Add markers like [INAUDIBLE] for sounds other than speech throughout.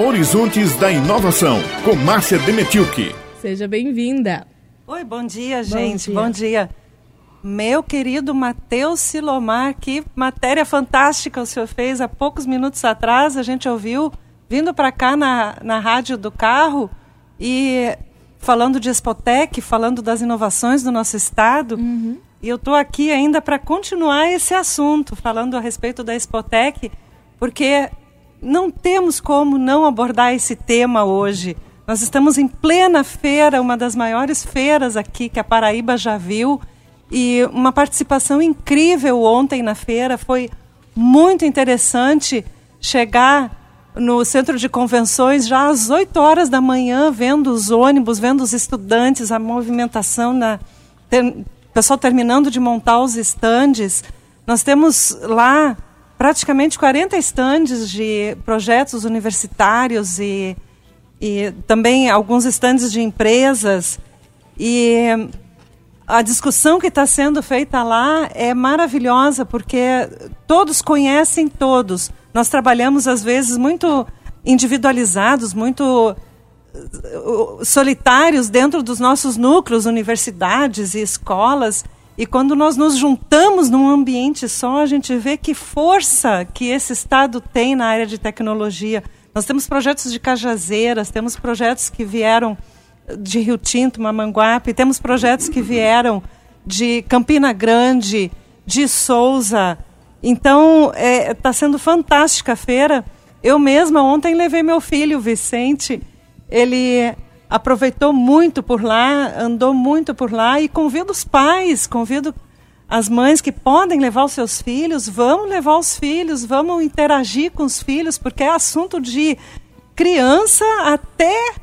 Horizontes da Inovação, com Márcia Demetilke. Seja bem-vinda. Oi, bom dia, gente. Bom dia. Bom dia. Meu querido Matheus Silomar, que matéria fantástica o senhor fez há poucos minutos atrás. A gente ouviu vindo para cá na, na rádio do carro e falando de Expotec, falando das inovações do nosso estado. Uhum. E eu estou aqui ainda para continuar esse assunto, falando a respeito da Expotec, porque não temos como não abordar esse tema hoje. Nós estamos em plena feira, uma das maiores feiras aqui que a Paraíba já viu, e uma participação incrível ontem na feira. Foi muito interessante chegar no centro de convenções já às 8 horas da manhã, vendo os ônibus, vendo os estudantes, a movimentação, na, ter, pessoal terminando de montar os estandes. Nós temos lá praticamente 40 estandes de projetos universitários e, e também alguns estandes de empresas. E a discussão que está sendo feita lá é maravilhosa, porque todos conhecem todos. Nós trabalhamos, às vezes, muito individualizados, muito uh, solitários dentro dos nossos núcleos, universidades e escolas. E quando nós nos juntamos num ambiente só, a gente vê que força que esse Estado tem na área de tecnologia. Nós temos projetos de Cajazeiras, temos projetos que vieram de Rio Tinto, Mamanguape, temos projetos que vieram de Campina Grande, de Souza. Então, está é, tá sendo fantástica a feira. Eu mesma ontem levei meu filho, Vicente. Ele aproveitou muito por lá, andou muito por lá e convido os pais, convido as mães que podem levar os seus filhos, vamos levar os filhos, vamos interagir com os filhos, porque é assunto de criança até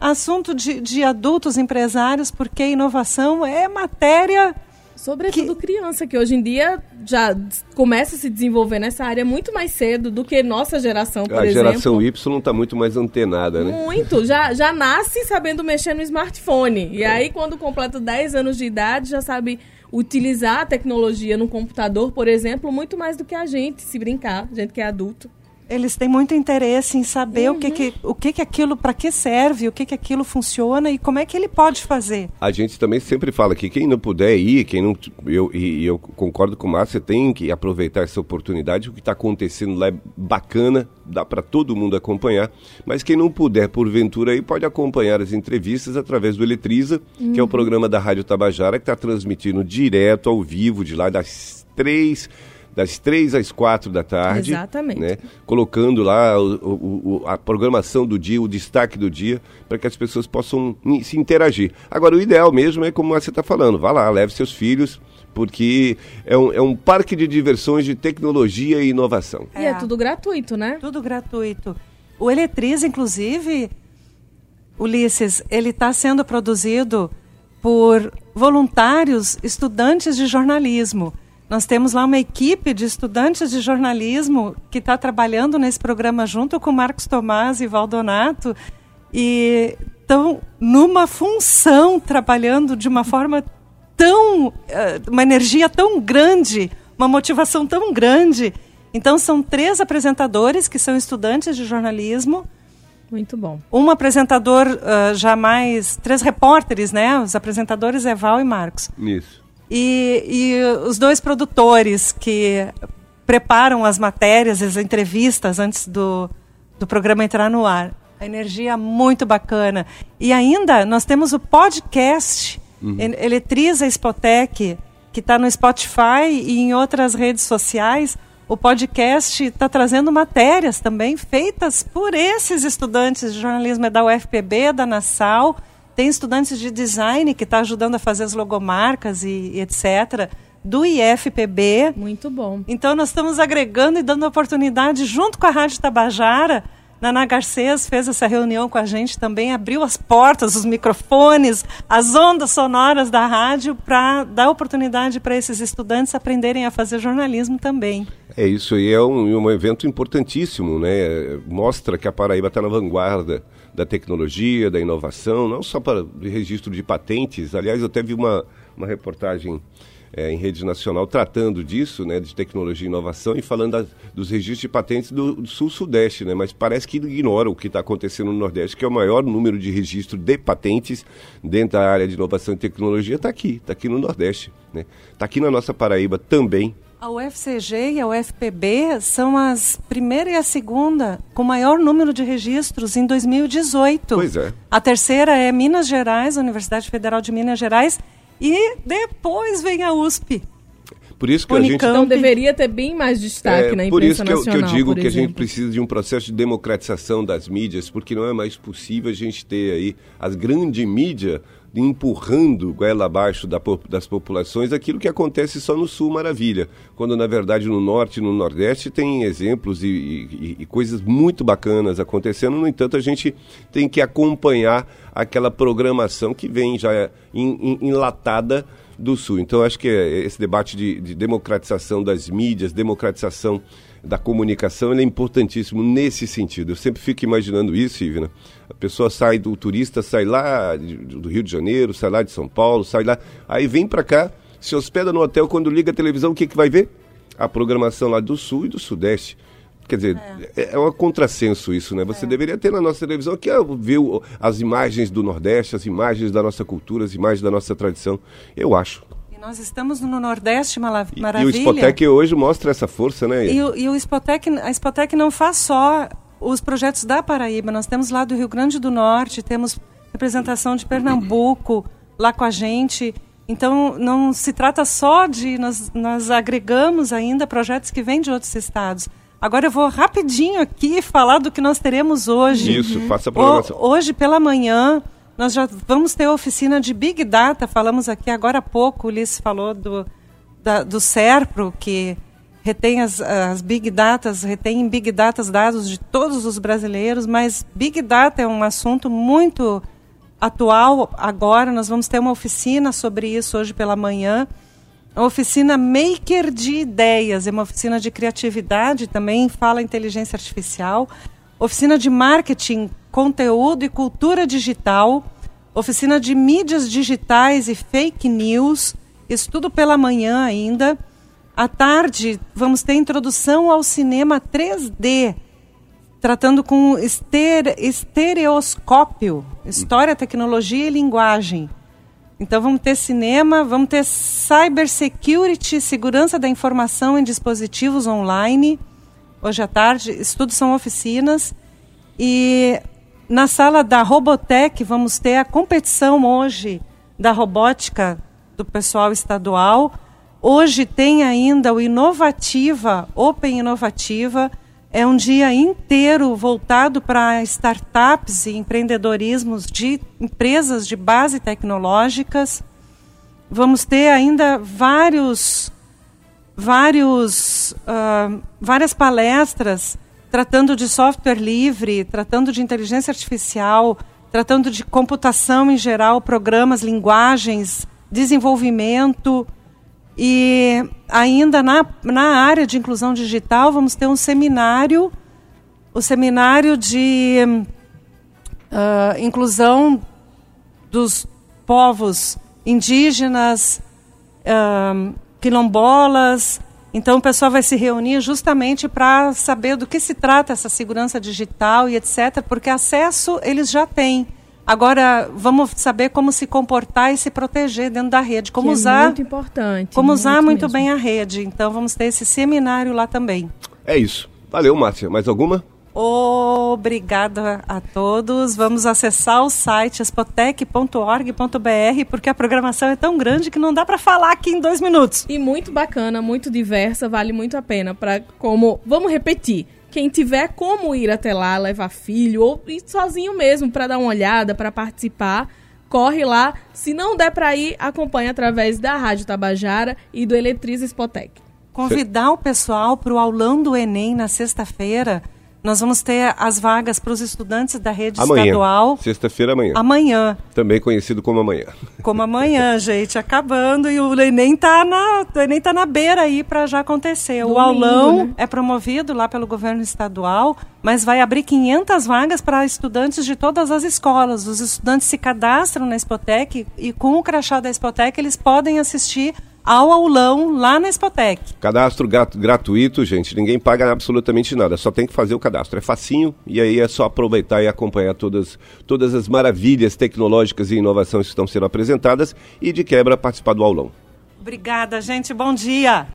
assunto de, de adultos empresários, porque inovação é matéria Sobretudo que... criança, que hoje em dia já começa a se desenvolver nessa área muito mais cedo do que nossa geração, por a exemplo. A geração Y está muito mais antenada, né? Muito, já, já nasce sabendo mexer no smartphone. E aí, quando completa 10 anos de idade, já sabe utilizar a tecnologia no computador, por exemplo, muito mais do que a gente, se brincar, gente que é adulto eles têm muito interesse em saber uhum. o que, que o que, que aquilo para que serve, o que que aquilo funciona e como é que ele pode fazer. A gente também sempre fala que quem não puder ir, quem não eu e, eu concordo com o Márcio, tem que aproveitar essa oportunidade. O que está acontecendo lá é bacana, dá para todo mundo acompanhar. Mas quem não puder, porventura, aí pode acompanhar as entrevistas através do Eletriza, uhum. que é o uhum. programa da Rádio Tabajara que está transmitindo direto ao vivo de lá das três das três às quatro da tarde. Exatamente. Né, colocando lá o, o, a programação do dia, o destaque do dia, para que as pessoas possam se interagir. Agora, o ideal mesmo é como você está falando, vá lá, leve seus filhos, porque é um, é um parque de diversões de tecnologia e inovação. E é, é tudo gratuito, né? Tudo gratuito. O Eletriz, inclusive, Ulisses, ele está sendo produzido por voluntários estudantes de jornalismo. Nós temos lá uma equipe de estudantes de jornalismo que está trabalhando nesse programa junto com Marcos Tomás e Valdonato e estão numa função trabalhando de uma forma tão eh, uma energia tão grande, uma motivação tão grande. Então são três apresentadores que são estudantes de jornalismo. Muito bom. Um apresentador uh, já mais três repórteres, né? Os apresentadores é Val e Marcos. Isso e, e os dois produtores que preparam as matérias, as entrevistas antes do, do programa entrar no ar. A energia muito bacana. E ainda nós temos o podcast uhum. Eletriza Spotec, que está no Spotify e em outras redes sociais. O podcast está trazendo matérias também feitas por esses estudantes de jornalismo é da UFPB, da Nassau tem estudantes de design que está ajudando a fazer as logomarcas e, e etc do IFPB. Muito bom. Então nós estamos agregando e dando oportunidade junto com a Rádio Tabajara. Naná Garcês fez essa reunião com a gente também, abriu as portas, os microfones, as ondas sonoras da rádio para dar oportunidade para esses estudantes aprenderem a fazer jornalismo também. É isso aí, é um, um evento importantíssimo, né? Mostra que a Paraíba está na vanguarda da tecnologia, da inovação, não só para registro de patentes. Aliás, eu até vi uma, uma reportagem é, em rede nacional tratando disso, né, de tecnologia e inovação e falando da, dos registros de patentes do, do sul-sudeste, né, mas parece que ignora o que está acontecendo no Nordeste, que é o maior número de registro de patentes dentro da área de inovação e tecnologia, está aqui, está aqui no Nordeste, né, está aqui na nossa Paraíba também. A UFCG e a UFPB são as primeira e a segunda com maior número de registros em 2018. Pois é. A terceira é Minas Gerais, Universidade Federal de Minas Gerais, e depois vem a USP. Por isso que Unicamp. a gente. Então deveria ter bem mais destaque é, na imprensa Por isso que eu, que eu digo que a gente precisa de um processo de democratização das mídias, porque não é mais possível a gente ter aí as grandes mídias empurrando goela abaixo da, das populações aquilo que acontece só no sul, maravilha. Quando na verdade no norte e no nordeste tem exemplos e, e, e coisas muito bacanas acontecendo, no entanto a gente tem que acompanhar aquela programação que vem já enlatada do Sul. Então, acho que é, esse debate de, de, democratização das mídias, democratização da comunicação, é importantíssimo nesse sentido. Eu sempre fico imaginando isso, Ivna. A pessoa sai do turista, sai lá do Rio de Janeiro, sai lá de São Paulo, sai lá, aí vem para cá, se hospeda no hotel, quando liga a televisão, o que, que vai ver? A programação lá do Sul e do Sudeste. Quer dizer, é, é, é um contrassenso isso, né? Você é. deveria ter na nossa televisão que é ver as imagens do Nordeste, as imagens da nossa cultura, as imagens da nossa tradição. Eu acho. E nós estamos no Nordeste, maravilha. E, o Spotec hoje mostra essa força, né? E, e o Spotec, a Spotec não faz só os projetos da Paraíba. Nós temos lá do Rio Grande do Norte, temos representação de Pernambuco lá com a gente. Então, não se trata só de. Nós, nós agregamos ainda projetos que vêm de outros estados. Agora eu vou rapidinho aqui falar do que nós teremos hoje. Isso, faça a programação. O, hoje pela manhã nós já vamos ter oficina de Big Data. Falamos aqui agora há pouco, o Ulisses falou do, da, do SERPRO, que retém as, as Big Datas, retém em Big Datas dados de todos os brasileiros, mas Big Data é um assunto muito atual agora. Nós vamos ter uma oficina sobre isso hoje pela manhã. A oficina Maker de Ideias, é uma oficina de criatividade, também fala inteligência artificial. Oficina de Marketing, Conteúdo e Cultura Digital. Oficina de Mídias Digitais e Fake News. Estudo pela manhã ainda. À tarde, vamos ter introdução ao cinema 3D, tratando com estere estereoscópio, história, tecnologia e linguagem. Então vamos ter cinema, vamos ter cybersecurity, segurança da informação em dispositivos online. Hoje à tarde, estudos são oficinas. E na sala da Robotech vamos ter a competição hoje da robótica do pessoal estadual. Hoje tem ainda o Inovativa, Open Inovativa. É um dia inteiro voltado para startups e empreendedorismos de empresas de base tecnológicas. Vamos ter ainda vários, vários, uh, várias palestras tratando de software livre, tratando de inteligência artificial, tratando de computação em geral, programas, linguagens, desenvolvimento. E ainda na, na área de inclusão digital, vamos ter um seminário, o seminário de uh, inclusão dos povos indígenas, uh, quilombolas. Então, o pessoal vai se reunir justamente para saber do que se trata essa segurança digital e etc., porque acesso eles já têm. Agora, vamos saber como se comportar e se proteger dentro da rede. Como que usar. É muito importante. Como muito usar muito mesmo. bem a rede. Então, vamos ter esse seminário lá também. É isso. Valeu, Márcia. Mais alguma? Obrigada a todos. Vamos acessar o site espotec.org.br porque a programação é tão grande que não dá para falar aqui em dois minutos. E muito bacana, muito diversa, vale muito a pena para como. Vamos repetir quem tiver como ir até lá, levar filho ou ir sozinho mesmo para dar uma olhada, para participar, corre lá. Se não der para ir, acompanha através da Rádio Tabajara e do Eletriza Spotec. Convidar o pessoal para o aulão do Enem na sexta-feira. Nós vamos ter as vagas para os estudantes da rede amanhã. estadual. Sexta-feira amanhã. Amanhã. Também conhecido como amanhã. [LAUGHS] Como amanhã, gente, acabando e o Enem tá na, o Enem tá na beira aí para já acontecer. Domingo, o aulão né? é promovido lá pelo governo estadual, mas vai abrir 500 vagas para estudantes de todas as escolas. Os estudantes se cadastram na Spotec e com o crachá da Spotec eles podem assistir ao aulão lá na Espotec. Cadastro gratuito, gente, ninguém paga absolutamente nada, só tem que fazer o cadastro. É facinho e aí é só aproveitar e acompanhar todas, todas as maravilhas tecnológicas e inovações que estão sendo apresentadas e de quebra participar do aulão. Obrigada, gente. Bom dia.